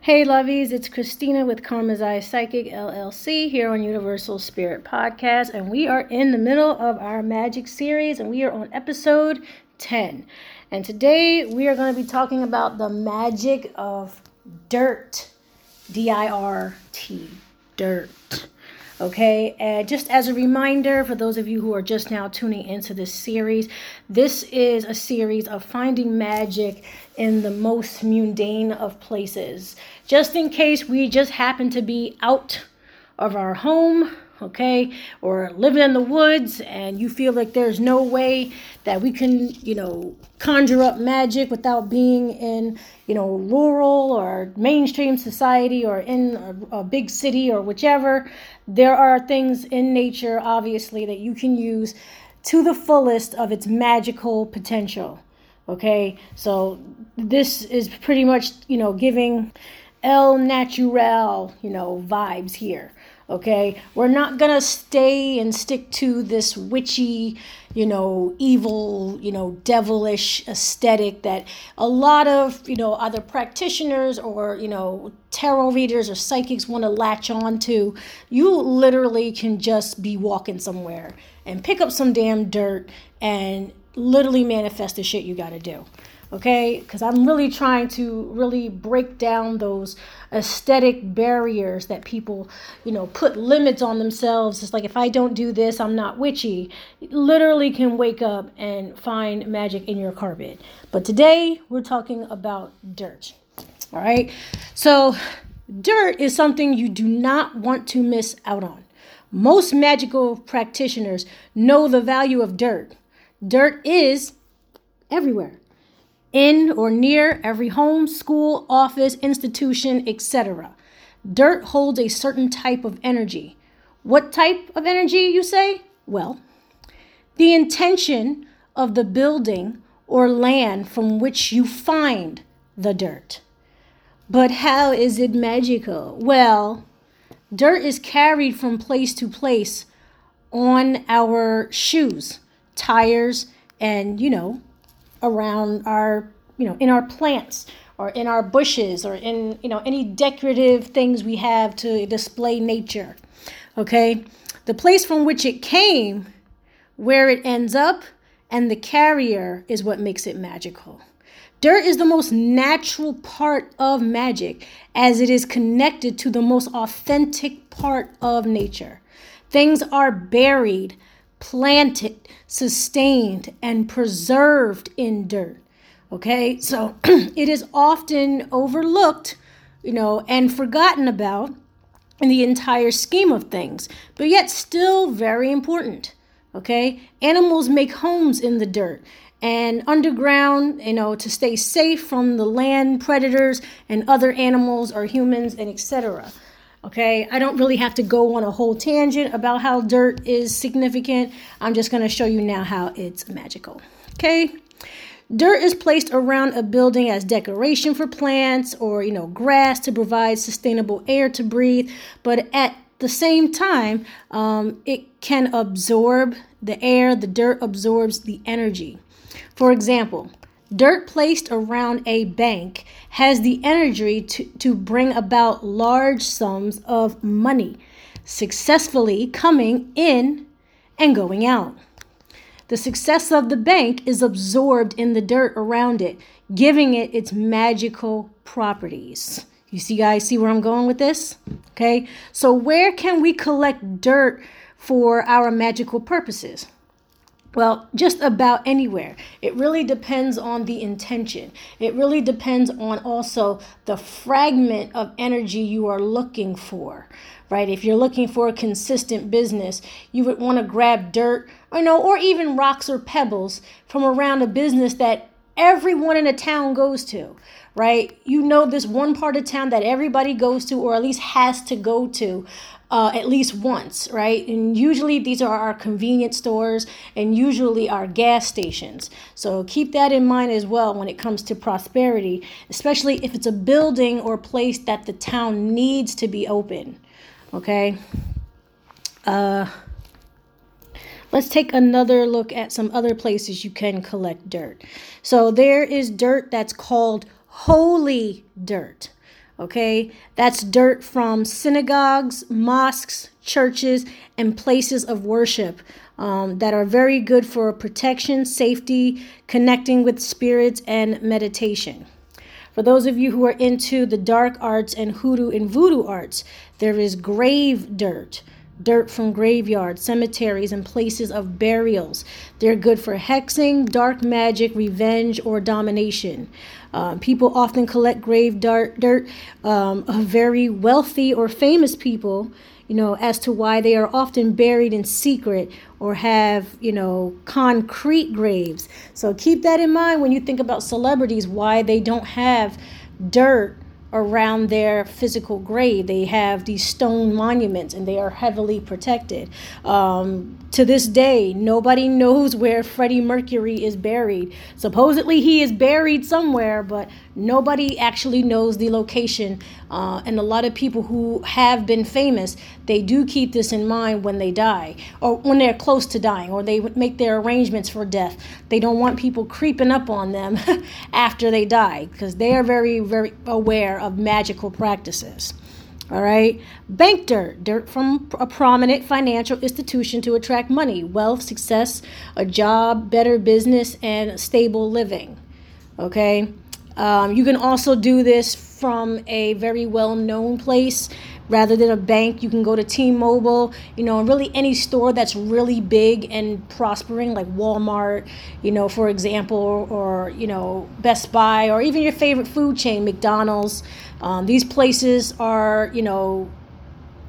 Hey, lovies, it's Christina with Karma's Eye Psychic LLC here on Universal Spirit Podcast, and we are in the middle of our magic series, and we are on episode 10. And today we are going to be talking about the magic of dirt. D I R T. Dirt. Okay, and just as a reminder for those of you who are just now tuning into this series, this is a series of finding magic in the most mundane of places. Just in case we just happen to be out of our home okay, or living in the woods and you feel like there's no way that we can, you know, conjure up magic without being in, you know, rural or mainstream society or in a, a big city or whichever, there are things in nature, obviously, that you can use to the fullest of its magical potential. Okay, so this is pretty much, you know, giving El Natural, you know, vibes here. Okay, we're not gonna stay and stick to this witchy, you know, evil, you know, devilish aesthetic that a lot of, you know, other practitioners or, you know, tarot readers or psychics want to latch on to. You literally can just be walking somewhere and pick up some damn dirt and literally manifest the shit you gotta do okay? Because i'm really trying to really break down those aesthetic barriers that people you know put limits on themselves. It's like if i don't do this i'm not witchy. Literally can wake up and find magic in your carpet. But today we're talking about dirt all right? So dirt is something you do not want to miss out on. Most magical practitioners know the value of dirt. Dirt is everywhere in or near every home, school, office, institution, etc. Dirt holds a certain type of energy. What type of energy, you say? Well, the intention of the building or land from which you find the dirt. But how is it magical? Well, dirt is carried from place to place on our shoes, tires, and, you know, around our, you know, in our plants or in our bushes or in, you know, any decorative things we have to display nature. Okay? The place from which it came, where it ends up, and the carrier is what makes it magical. Dirt is the most natural part of magic as it is connected to the most authentic part of nature. Things are buried planted, sustained, and preserved in dirt. Okay, so it is often overlooked, you know, and forgotten about in the entire scheme of things, but yet still very important. Okay, animals make homes in the dirt and underground, you know, to stay safe from the land predators and other animals or humans and etc. Okay, I don't really have to go on a whole tangent about how dirt is significant. I'm just going to show you now how it's magical. Okay, dirt is placed around a building as decoration for plants or, you know, grass to provide sustainable air to breathe, but at the same time, um, it can absorb the air, the dirt absorbs the energy. For example, Dirt placed around a bank has the energy to, to bring about large sums of money, successfully coming in and going out. The success of the bank is absorbed in the dirt around it, giving it its magical properties. You see, guys, see where I'm going with this? Okay, so where can we collect dirt for our magical purposes? Well, just about anywhere. It really depends on the intention. It really depends on also the fragment of energy you are looking for, right? If you're looking for a consistent business, you would want to grab dirt, or know, or even rocks or pebbles from around a business that everyone in a town goes to, right? You know this one part of town that everybody goes to or at least has to go to uh, at least once, right? And usually these are our convenience stores and usually our gas stations. So keep that in mind as well when it comes to prosperity, especially if it's a building or place that the town needs to be open. Okay. Uh, let's take another look at some other places you can collect dirt. So there is dirt that's called holy dirt. Okay, that's dirt from synagogues, mosques, churches, and places of worship um, that are very good for protection, safety, connecting with spirits, and meditation. For those of you who are into the dark arts and hoodoo and voodoo arts, there is grave dirt dirt from graveyards, cemeteries, and places of burials. They're good for hexing, dark magic, revenge, or domination. Um, people often collect grave dirt, dirt um, of very wealthy or famous people, you know, as to why they are often buried in secret or have, you know, concrete graves. So keep that in mind when you think about celebrities, why they don't have dirt around their physical grave. They have these stone monuments and they are heavily protected. Um, to this day, nobody knows where Freddie Mercury is buried. Supposedly, he is buried somewhere, but nobody actually knows the location. Uh, and a lot of people who have been famous, they do keep this in mind when they die or when they're close to dying or they make their arrangements for death. They don't want people creeping up on them after they die because they are very, very aware of magical practices. All right. Bank dirt, dirt from a prominent financial institution to attract money, wealth, success, a job, better business, and stable living. Okay. Um, you can also do this from a very well known place rather than a bank. You can go to T Mobile, you know, really any store that's really big and prospering, like Walmart, you know, for example, or, you know, Best Buy, or even your favorite food chain, McDonald's. Um, these places are, you know,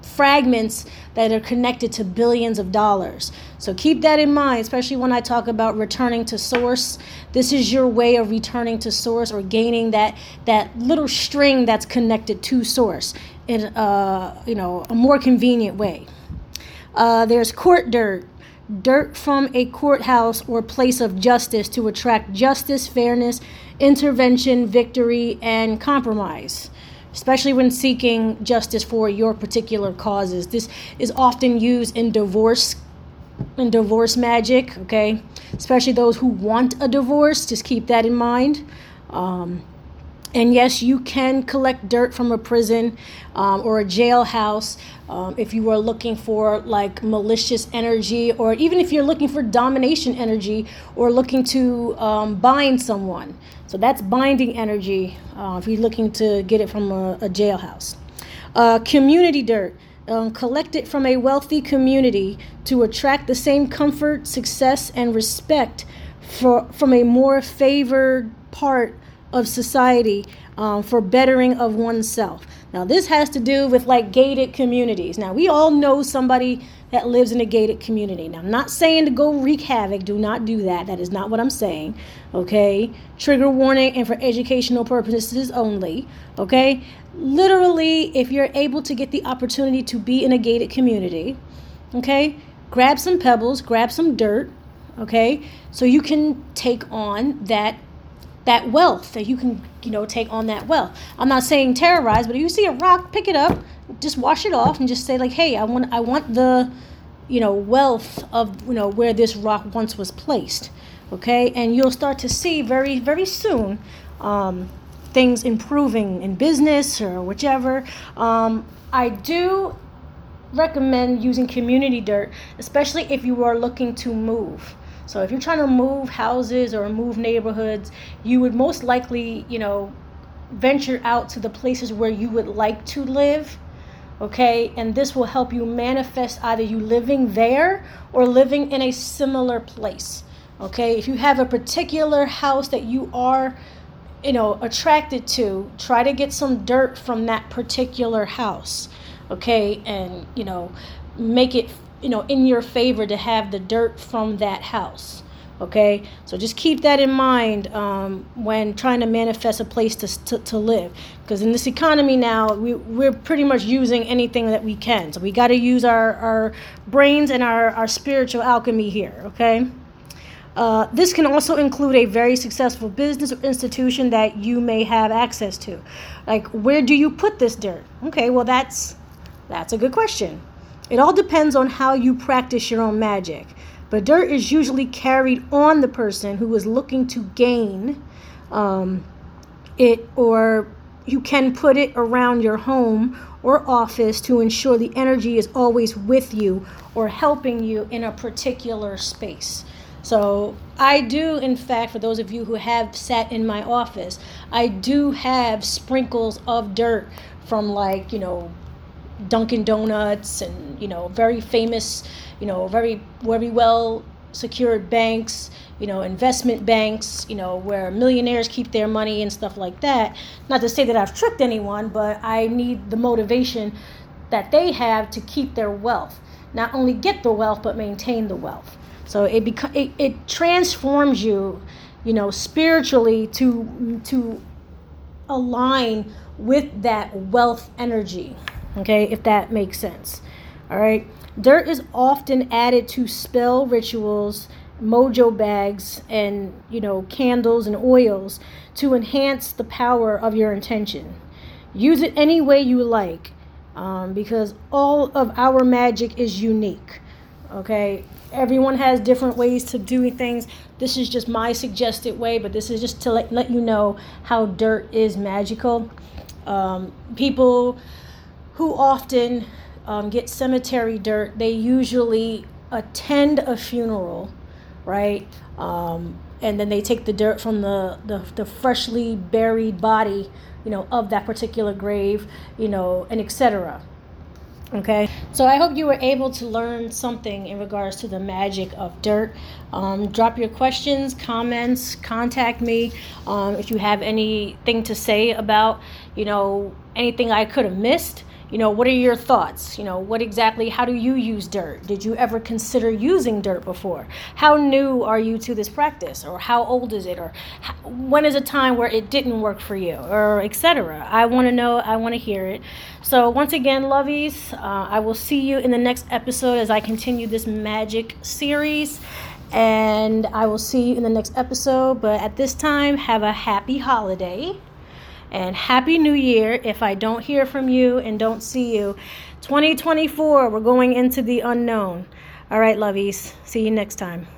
fragments that are connected to billions of dollars. So keep that in mind, especially when I talk about returning to source. This is your way of returning to source or gaining that that little string that's connected to source in a, you know a more convenient way. Uh, there's court dirt dirt from a courthouse or place of justice to attract justice, fairness, intervention, victory, and compromise especially when seeking justice for your particular causes. This is often used in divorce in divorce magic, okay? Especially those who want a divorce, just keep that in mind. Um, and yes, you can collect dirt from a prison um, or a jailhouse um, if you are looking for like malicious energy, or even if you're looking for domination energy or looking to um, bind someone. So that's binding energy uh, if you're looking to get it from a, a jailhouse. Uh, community dirt. Um, from a wealthy community to attract the same comfort, success, and respect for, from a more favored part of society um, for bettering of oneself. Now, this has to do with like gated communities. Now, we all know somebody that lives in a gated community. Now, I'm not saying to go wreak havoc. Do not do that. That is not what I'm saying. Okay? Trigger warning and for educational purposes only. Okay? Literally, if you're able to get the opportunity to be in a gated community, okay, grab some pebbles, grab some dirt, okay, so you can take on that that wealth that you can you know take on that wealth i'm not saying terrorize but if you see a rock pick it up just wash it off and just say like hey i want i want the you know wealth of you know where this rock once was placed okay and you'll start to see very very soon um, things improving in business or whichever um, i do recommend using community dirt especially if you are looking to move so if you're trying to move houses or move neighborhoods, you would most likely, you know, venture out to the places where you would like to live. Okay, and this will help you manifest either you living there or living in a similar place. Okay, if you have a particular house that you are, you know, attracted to, try to get some dirt from that particular house. Okay, and you know, make it you know in your favor to have the dirt from that house okay? So just keep that in mind um, when trying to manifest a place to, to, to live. Because in this economy now we, we're pretty much using anything that we can. So we got to use our, our brains and our, our spiritual alchemy here okay? Uh, this can also include a very successful business or institution that you may have access to. Like where do you put this dirt? Okay well that's that's a good question. It all depends on how you practice your own magic. But dirt is usually carried on the person who is looking to gain um, it or you can put it around your home or office to ensure the energy is always with you or helping you in a particular space. So, I do, in fact, for those of you who have sat in my office, I do have sprinkles of dirt from like, you know, Dunkin' Donuts and, you know, very famous, you know, very, very well secured banks, you know, investment banks, you know, where millionaires keep their money and stuff like that. Not to say that I've tricked anyone, but I need the motivation that they have to keep their wealth. Not only get the wealth, but maintain the wealth. So it becomes it, it transforms you, you know, spiritually to to align with that wealth energy. Okay, if that makes sense. All right. Dirt is often added to spell rituals, mojo bags, and you know, candles and oils to enhance the power of your intention. Use it any way you like um, because all of our magic is unique. Okay, everyone has different ways to do things. This is just my suggested way, but this is just to let, let you know how dirt is magical. Um, people who often um, get cemetery dirt, they usually attend a funeral, right? Um, and then they take the dirt from the, the, the freshly buried body, you know, of that particular grave, you know, and etc. Okay, so I hope you were able to learn something in regards to the magic of dirt. Um, drop your questions, comments, contact me um, if you have anything to say about, you know, anything I could have missed you know what are your thoughts? You know what exactly how do you use dirt? Did you ever consider using dirt before? How new are you to this practice? Or how old is it? Or when is a time where it didn't work for you? Or etc i want to know i want to hear it. So once again lovies uh, i will see you in the next episode as i continue this magic series. And i will see you in the next episode. But at this time have a happy holiday and Happy New Year if I don't hear from you and don't see you. 2024, we're going into the unknown. All right, lovies. See you next time.